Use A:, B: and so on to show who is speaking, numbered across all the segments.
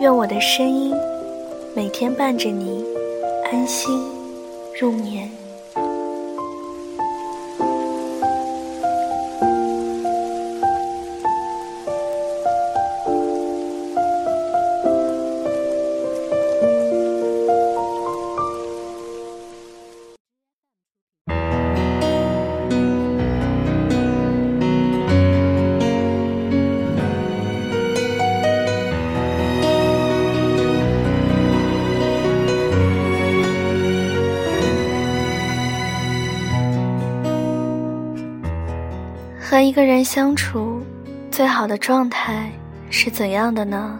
A: 愿我的声音每天伴着你安心入眠。和一个人相处，最好的状态是怎样的呢？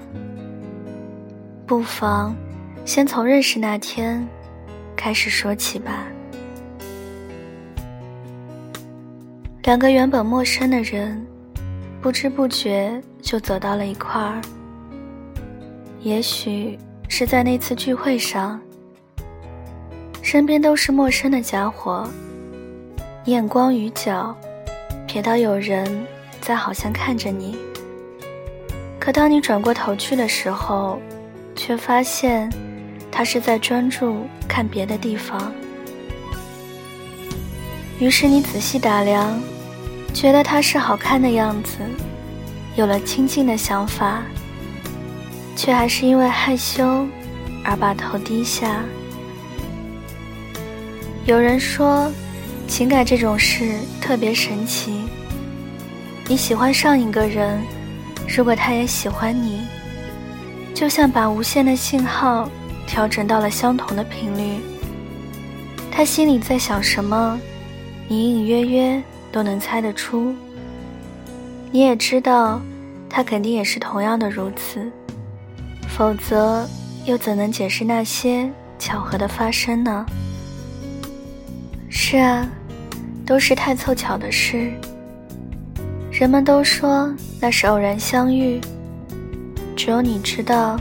A: 不妨先从认识那天开始说起吧。两个原本陌生的人，不知不觉就走到了一块儿。也许是在那次聚会上，身边都是陌生的家伙，眼光与角。瞥到有人在，好像看着你。可当你转过头去的时候，却发现他是在专注看别的地方。于是你仔细打量，觉得他是好看的样子，有了亲近的想法，却还是因为害羞而把头低下。有人说。情感这种事特别神奇。你喜欢上一个人，如果他也喜欢你，就像把无线的信号调整到了相同的频率。他心里在想什么，隐隐约约都能猜得出。你也知道，他肯定也是同样的如此，否则又怎能解释那些巧合的发生呢？是啊。都是太凑巧的事。人们都说那是偶然相遇，只有你知道，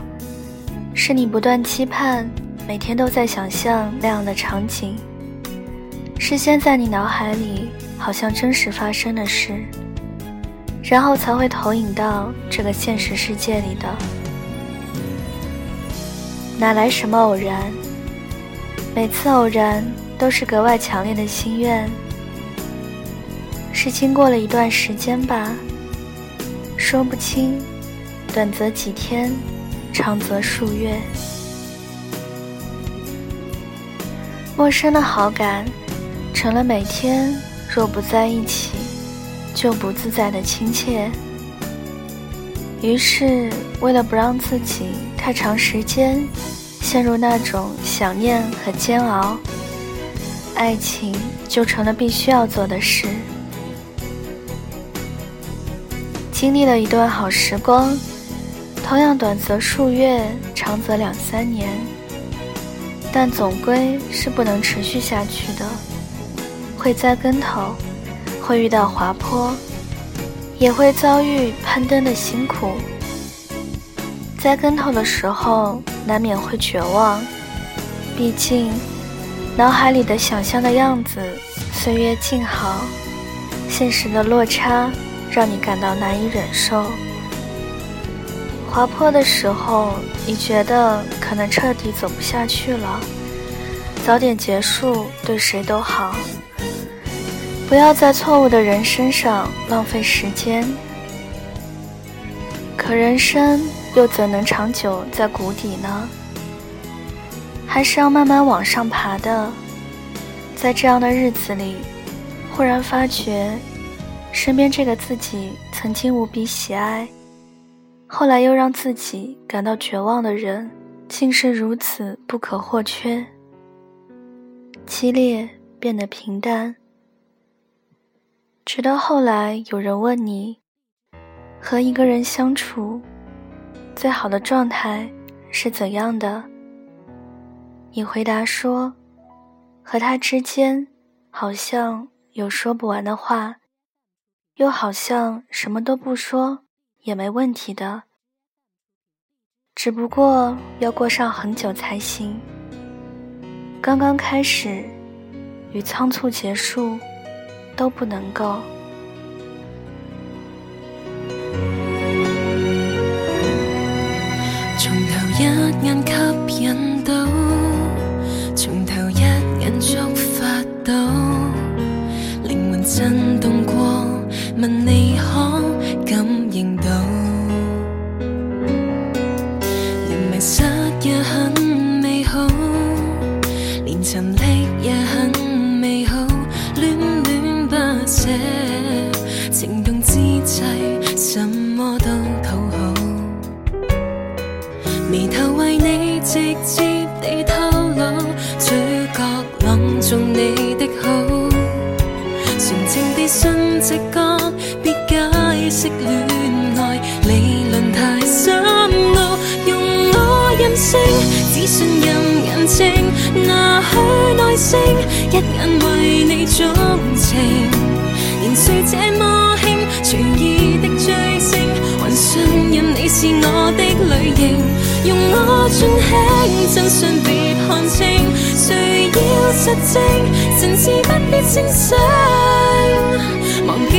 A: 是你不断期盼，每天都在想象那样的场景，事先在你脑海里好像真实发生的事，然后才会投影到这个现实世界里的。哪来什么偶然？每次偶然都是格外强烈的心愿。是经过了一段时间吧，说不清，短则几天，长则数月。陌生的好感，成了每天若不在一起，就不自在的亲切。于是，为了不让自己太长时间陷入那种想念和煎熬，爱情就成了必须要做的事。经历了一段好时光，同样短则数月，长则两三年，但总归是不能持续下去的。会栽跟头，会遇到滑坡，也会遭遇攀登的辛苦。栽跟头的时候，难免会绝望，毕竟脑海里的想象的样子，岁月静好，现实的落差。让你感到难以忍受。滑坡的时候，你觉得可能彻底走不下去了，早点结束对谁都好。不要在错误的人身上浪费时间。可人生又怎能长久在谷底呢？还是要慢慢往上爬的。在这样的日子里，忽然发觉。身边这个自己曾经无比喜爱，后来又让自己感到绝望的人，竟是如此不可或缺。激烈变得平淡，直到后来有人问你：和一个人相处，最好的状态是怎样的？你回答说，和他之间好像有说不完的话，又好像什么都不说也没问题的，只不过要过上很久才行。刚刚开始与仓促结束都不能够。
B: 从头一眼吸引到。从头一眼触发到，灵魂震动过问你可感应到？人迷失也很美好，连沉溺也很美好，恋恋不舍，情动之际，什么都讨好，眉头为你直接地透露。嘴角朗诵你的好，纯情地信直觉，我任性，只信任眼睛，拿去耐性，一眼为你钟情，年岁这么轻，随意的追星，还信任你是我的类型，用我尽轻，真相别看清。谁要实证？神志不必清醒，忘记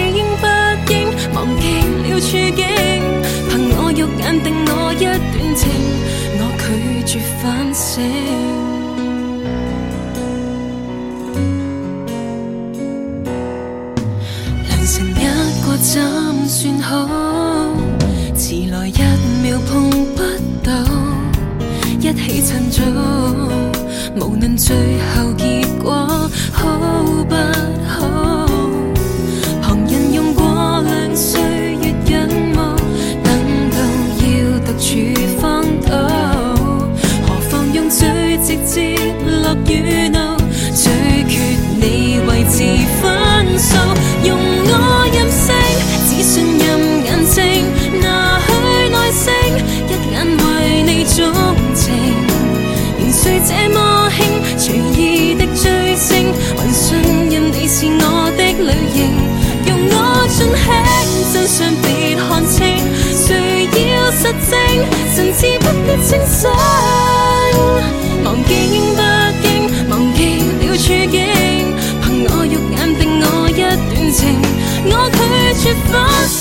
B: 成一个怎算好迟来一秒碰不到，一起趁早，无论最后结果好不好？清醒。忘记应不应，忘记了处境。凭我肉眼定我一段情，我拒绝反省。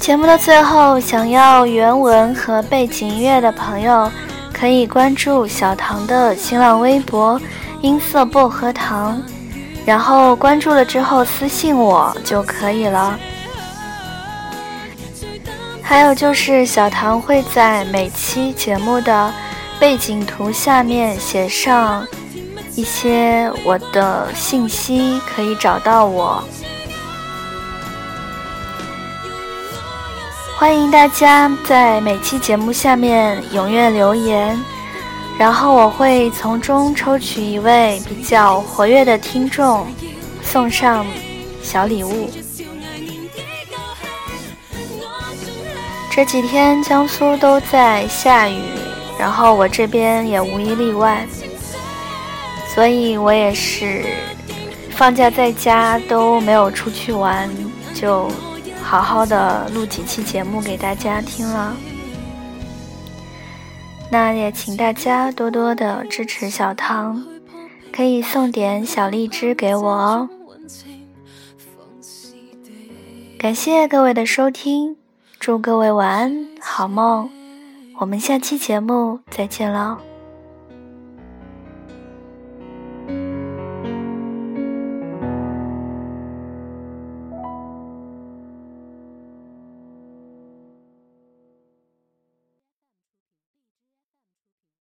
A: 节目的最后，想要原文和背景音乐的朋友，可以关注小唐的新浪微博“音色薄荷糖”，然后关注了之后私信我就可以了。还有就是小唐会在每期节目的背景图下面写上一些我的信息，可以找到我。欢迎大家在每期节目下面踊跃留言，然后我会从中抽取一位比较活跃的听众，送上小礼物。这几天江苏都在下雨，然后我这边也无一例外，所以我也是放假在家都没有出去玩，就。好好的录几期节目给大家听了，那也请大家多多的支持小唐，可以送点小荔枝给我哦。感谢各位的收听，祝各位晚安，好梦，我们下期节目再见喽。